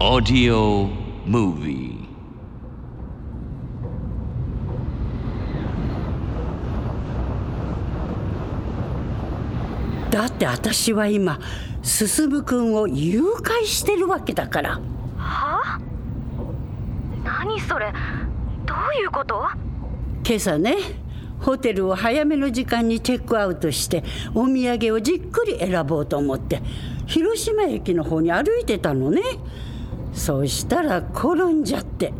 Audio Movie. だって私は今進君を誘拐してるわけだから。は？何それ？どういうこと？今朝ねホテルを早めの時間にチェックアウトしてお土産をじっくり選ぼうと思って広島駅の方に歩いてたのねそうしたら転んじゃって。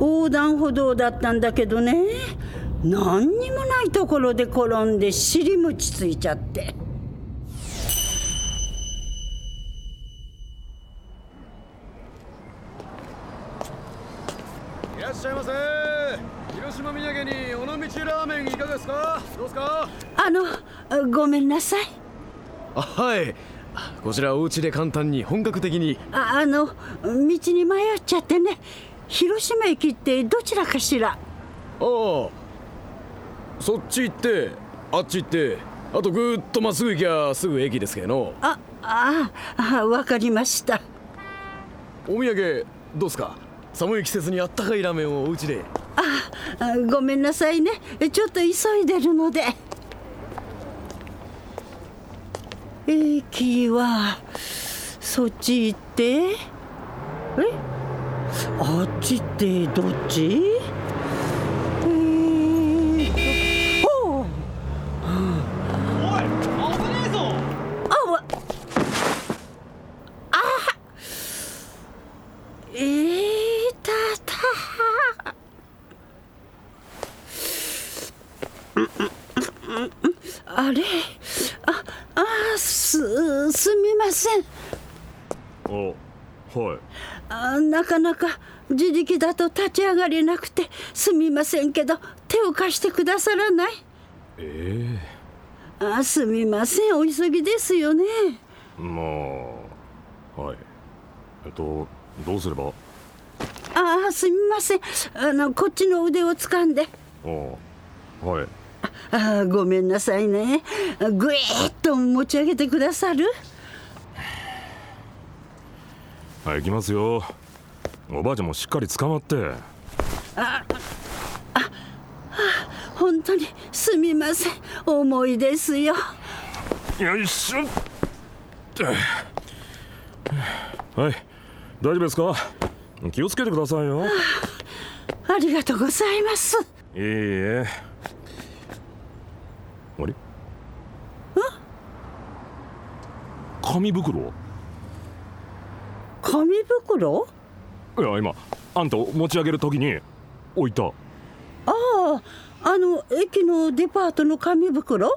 横断歩道だったんだけどね。何にもないところで転んで尻餅ついちゃって。いらっしゃいませ。広島土産に尾道ラーメンいかがですか？どうですか？あのごめんなさい。あはいこちらお家で簡単に本格的に。ああの道に迷っちゃってね。広島駅ってどちらかしら。ああ。そっち行ってあっち行ってあとぐーっとまっすぐ行きゃすぐ駅ですけど。のあああわかりました。お土産どうすか？寒い季節にあったかいラーメンをお家で。あごめんなさいね。ちょっと急いでるので駅はそっち行って。え？あっちってどっちえーとおうおい危ねえぞあわあえー、たたあれああすすみません。あはい。あなかなか自力だと立ち上がれなくてすみませんけど手を貸してくださらない？えあすみません。お急ぎですよね。えまあはい。えっとどうすれば？ああすみません。あのこっちの腕を掴んで。あはいああごめんなさいね。ぐいーっと持ち上げてくださる？はい行きますよ。おばあちゃんもしっかり捕まって。本当にすみません。重いですよ。よいしょ。はい大丈夫ですか？気をつけてくださいよ。いありがとうございます。いえあれ紙袋？紙袋？いや今あんたを持ち上げる時に置いた。あああの駅のデパートの紙袋？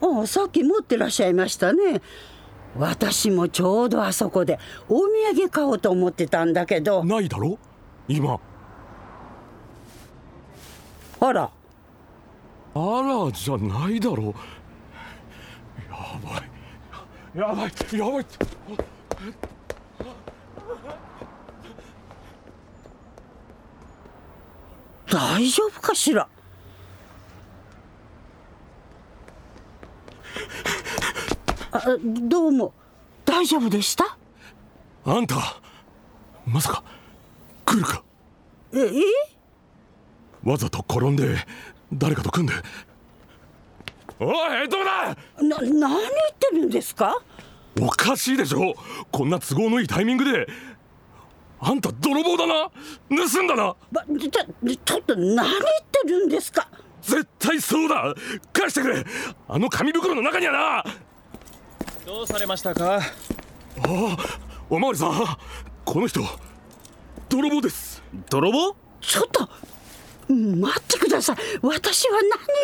ああさっき持ってらっしゃいましたね。私もちょうどあそこでお土産買おうと思ってたんだけど。ないだろ？今。あら。あらじゃないだろ。やばいやばいやばい。大丈夫かしら？あどうも。大丈夫でした？あんたまさか来るか？ええ？わざと転んで誰かと組んで。おいどうだ！な何言ってるんですか？おかしいでしょ。こんな都合のいいタイミングで。あんた泥棒だな。盗んだな。ばちょちょっと何言ってるんですか？絶対そうだ。返してくれ。あの紙袋の中にはな。どうされましたか？おまわりさん。この人泥棒です。泥棒？ちょっと待ってください。私は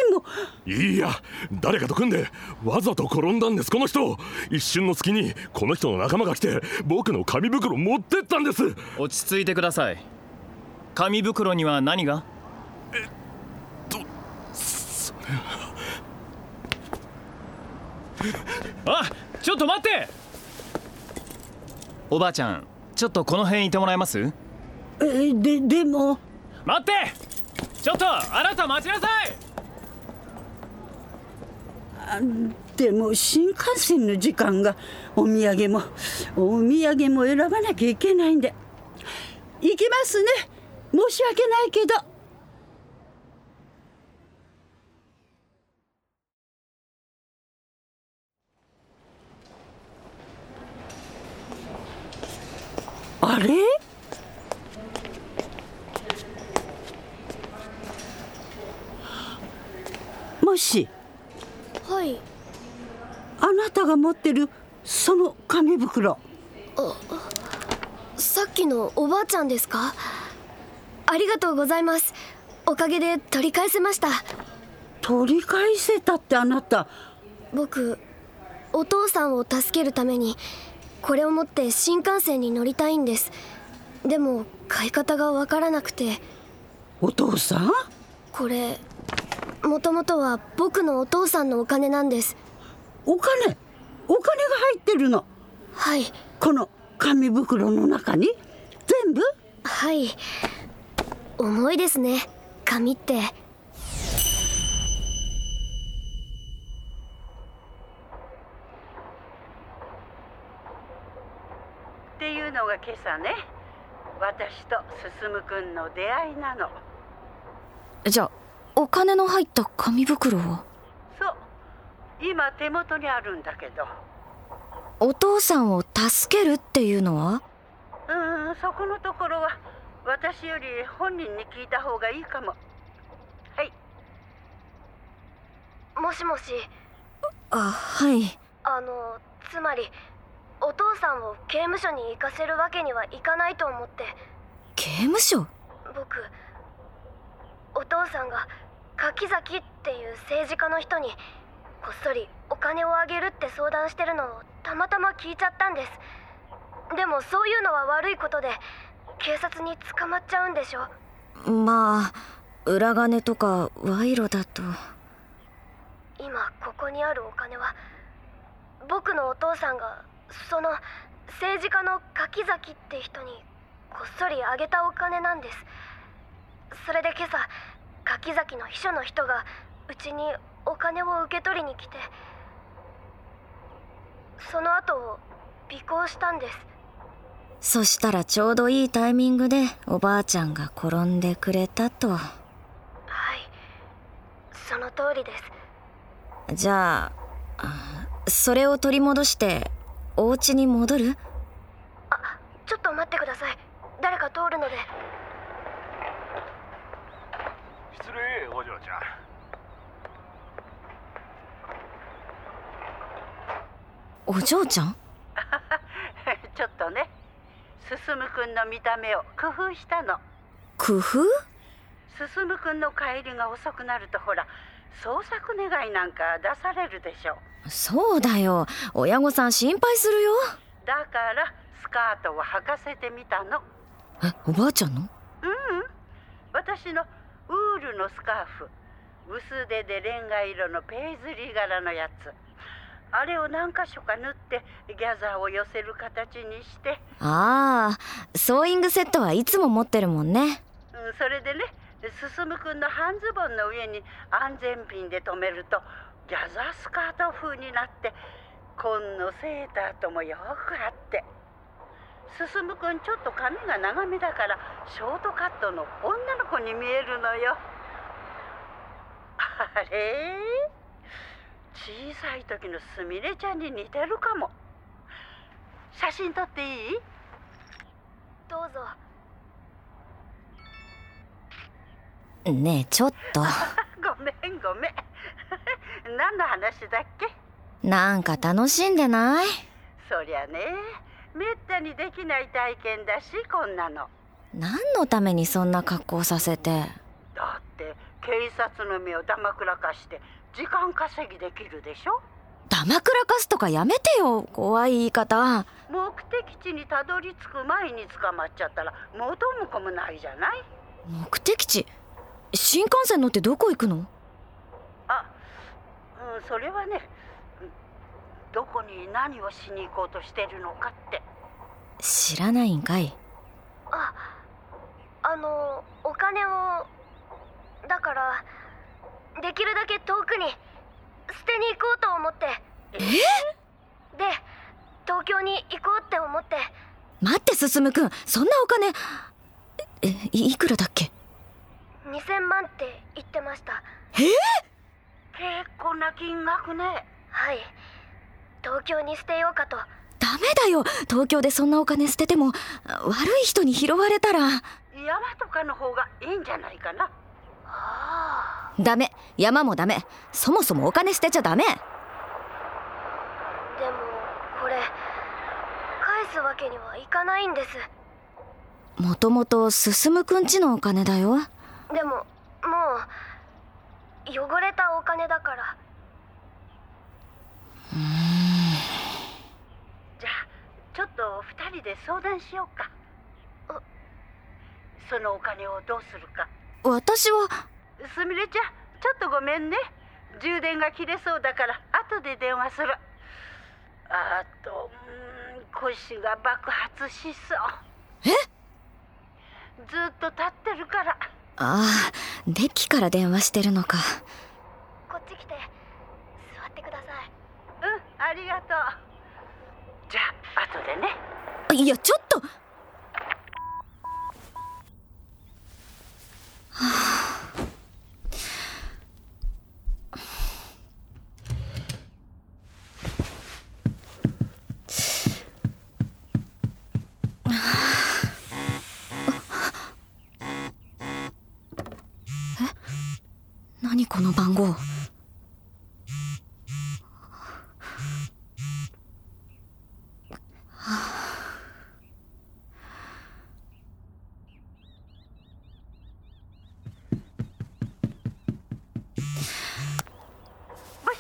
何も。いいや誰かと組んでわざと転んだんです。この人。一瞬の隙にこの人の仲間が来て僕の紙袋持ってったんです。落ち着いてください。紙袋には何が？あちょっと待って。おばあちゃんちょっとこの辺いてもらえます？えででも。待ってちょっとあなた待ちなさい！でも新幹線の時間がお土産もお土産も選ばなきゃいけないんで。行きますね。申し訳ないけどあれもしはいあなたが持ってるその紙袋。さっきのおばあちゃんですか？ありがとうございます。おかげで取り返せました。取り返せたってあなた。僕お父さんを助けるためにこれを持って新幹線に乗りたいんです。でも買い方がわからなくて。お父さん？これもともとは僕のお父さんのお金なんですお金お金が入ってるの。はい。この紙袋の中に。全部？はい。重いですね。紙って。っていうのが今朝ね。私と進くんの出会いなの。じゃあお金の入った紙袋は今手元にあるんだけど。お父さんを助けるっていうのは？うーんそこのところは私より本人に聞いた方がいいかも。はい。もしもし。あはい。あのつまりお父さんを刑務所に行かせるわけにはいかないと思って。刑務所？僕お父さんが柿崎っていう政治家の人にこっそりお金をあげるって相談してるのをたまたま聞いちゃったんです。でもそういうのは悪いことで警察に捕まっちゃうんでしょ？まあ裏金とか賄賂だと。今ここにあるお金は僕のお父さんがその政治家の柿崎って人にこっそりあげたお金なんです。それで今朝柿崎の秘書の人がうちにお金を受け取りに来てその後を尾行したんです。そしたらちょうどいいタイミングでおばあちゃんが転んでくれたと。はい。その通りです。じゃああそれを取り戻してお家に戻る？あちょっと待ってください。誰か通るので。失礼お嬢ちゃんお嬢ちゃん？ちょっとね進くんの見た目を工夫したの。工夫？進くんの帰りが遅くなるとほら捜索願いなんか出されるでしょ。そうだよ。親御さん心配するよ。だからスカートを履かせてみたの。えおばあちゃんの？うん。私のウールのスカーフ。薄手でレンガ色のペイズリー柄のやつあれを何箇所か縫ってギャザーを寄せる形にして、ああソーイングセットはいつも持ってるもんね。うん、それでね進くんの半ズボンの上に安全ピンで留めるとギャザースカート風になって紺のセーターともよくあって。進くんちょっと髪が長めだからショートカットの女の子に見えるのよ。あれ？小さい時のすみれちゃんに似てるかも。写真撮っていい？どうぞ。ねえちょっと。ごめんごめん。何の話だっけ？なんか楽しんでない？そりゃね。めったにできない体験だしこんなの。何のためにそんな格好させて？だって警察の目をだまくらかして時間稼ぎできるでしょ？ダマくらかすとかやめてよ怖い言い方。目的地にたどり着く前に捕まっちゃったら元も子もないじゃない？目的地？新幹線乗ってどこ行くの？あ、うん、それはねどこに何をしに行こうとしてるのかって。知らないんかい。ああのお金をだからできるだけ遠くに捨てに行こうと思って。で東京に行こうって思って。待って進くんそんなお金えいいくらだっけ？2000万って言ってました。結構な金額ね。はい。東京に捨てようかと。ダメだよ。東京でそんなお金捨てても悪い人に拾われたら。山とかの方がいいんじゃないかなダメ。山もダメ。そもそもお金捨てちゃダメ。でもこれ返すわけにはいかないんです。もともと進くんちのお金だよ。でももう汚れたお金だから。じゃあちょっと二人で相談しようか。そのお金をどうするか私は。すみれちゃんちょっとごめんね。充電が切れそうだから後で電話する。あと腰が爆発しそう。え？ずっと立ってるから。ああデッキから電話してるのか。こっち来て。座ってください。うんありがとう。じゃあ後でね。いやちょっと 何この番号？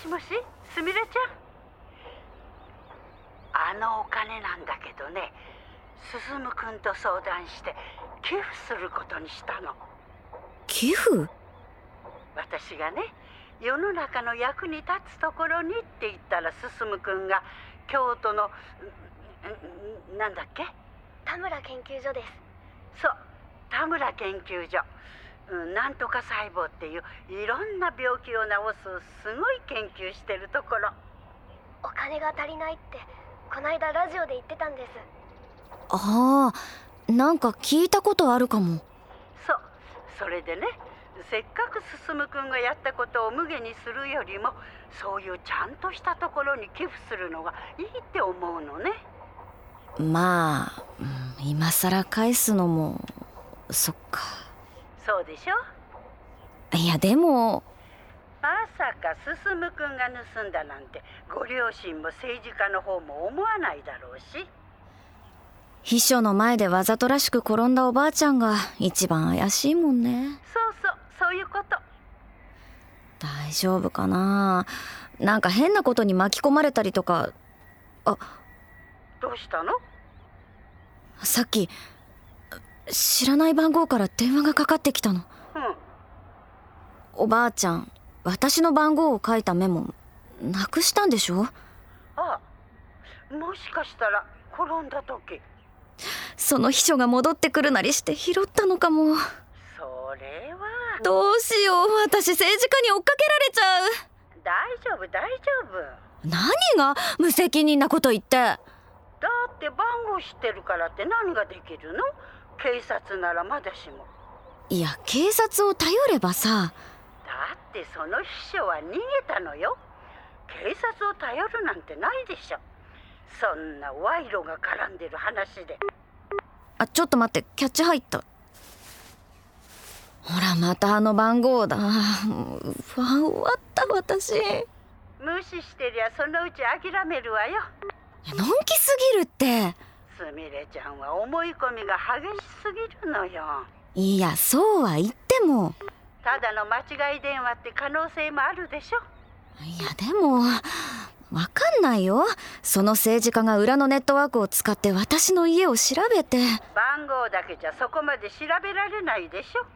しもし？すみれちゃん？あのお金なんだけどね。進くんと相談して寄付することにしたの。寄付？私がね世の中の役に立つところにって言ったら進くんが京都のなんだっけ？田村研究所です。そう田村研究所、うん、なんとか細胞っていういろんな病気を治すすごい研究してるところ。お金が足りないってこないだラジオで言ってたんです。ああなんか聞いたことあるかも。そうそれでねせっかく進くんがやったことを無下にするよりもそういうちゃんとしたところに寄付するのがいいって思うのね。まあうん今さら返すのもそっかそうでしょ？いやでもまさか進くんが盗んだなんてご両親も政治家の方も思わないだろうし。秘書の前でわざとらしく転んだおばあちゃんが一番怪しいもんね。そうそうそういうこと。大丈夫かな？なんか変なことに巻き込まれたりとか。あどうしたの？さっき知らない番号から電話がかかってきたの。うんおばあちゃん私の番号を書いたメモなくしたんでしょ？あもしかしたら転んだ時。その秘書が戻ってくるなりして拾ったのかも。それは。どうしよう私政治家に追っかけられちゃう。大丈夫大丈夫。何が？無責任なこと言って。だって番号知ってるからって何ができるの？警察ならまだしも。いや警察を頼ればさ。だってその秘書は逃げたのよ。警察を頼るなんてないでしょ。そんな賄賂が絡んでる話で。あちょっと待って。キャッチ入った。ほらまたあの番号だ。もう不安終わった私。無視してりゃそのうち諦めるわよ。のんきすぎるってすみれちゃんは思い込みが激しすぎるのよ。いやそうは言っても。ただの間違い電話って可能性もあるでしょ。いやでもわかんないよ。その政治家が裏のネットワークを使って私の家を調べて。番号だけじゃそこまで調べられないでしょ。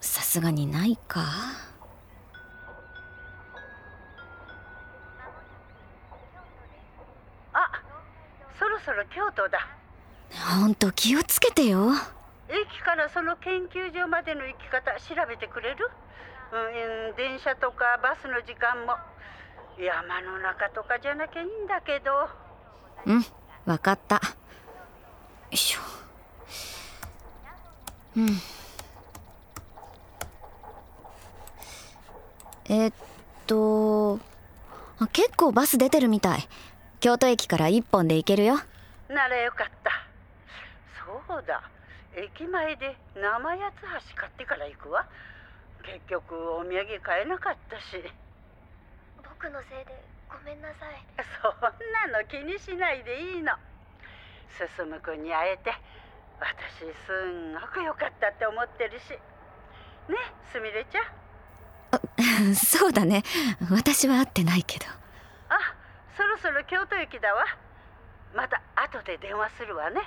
さすがにないかそろそろ京都だ。ほんと気をつけてよ。駅からその研究所までの行き方調べてくれる、うん、電車とかバスの時間も。山の中とかじゃなきゃいいんだけど。うんわかった。よいしょ。うん。えっとあ結構バス出てるみたい京都駅から一本で行けるよ。ならよかった。そうだ。駅前で生八つ橋買ってから行くわ。結局お土産買えなかったし。僕のせいでごめんなさい。そんなの気にしないでいいの。進君に会えて私すんごく良かったって思ってるし。ねすみれちゃん？そうだね。私は会ってないけど。あそろそろ京都駅だわ。また後で電話するわね。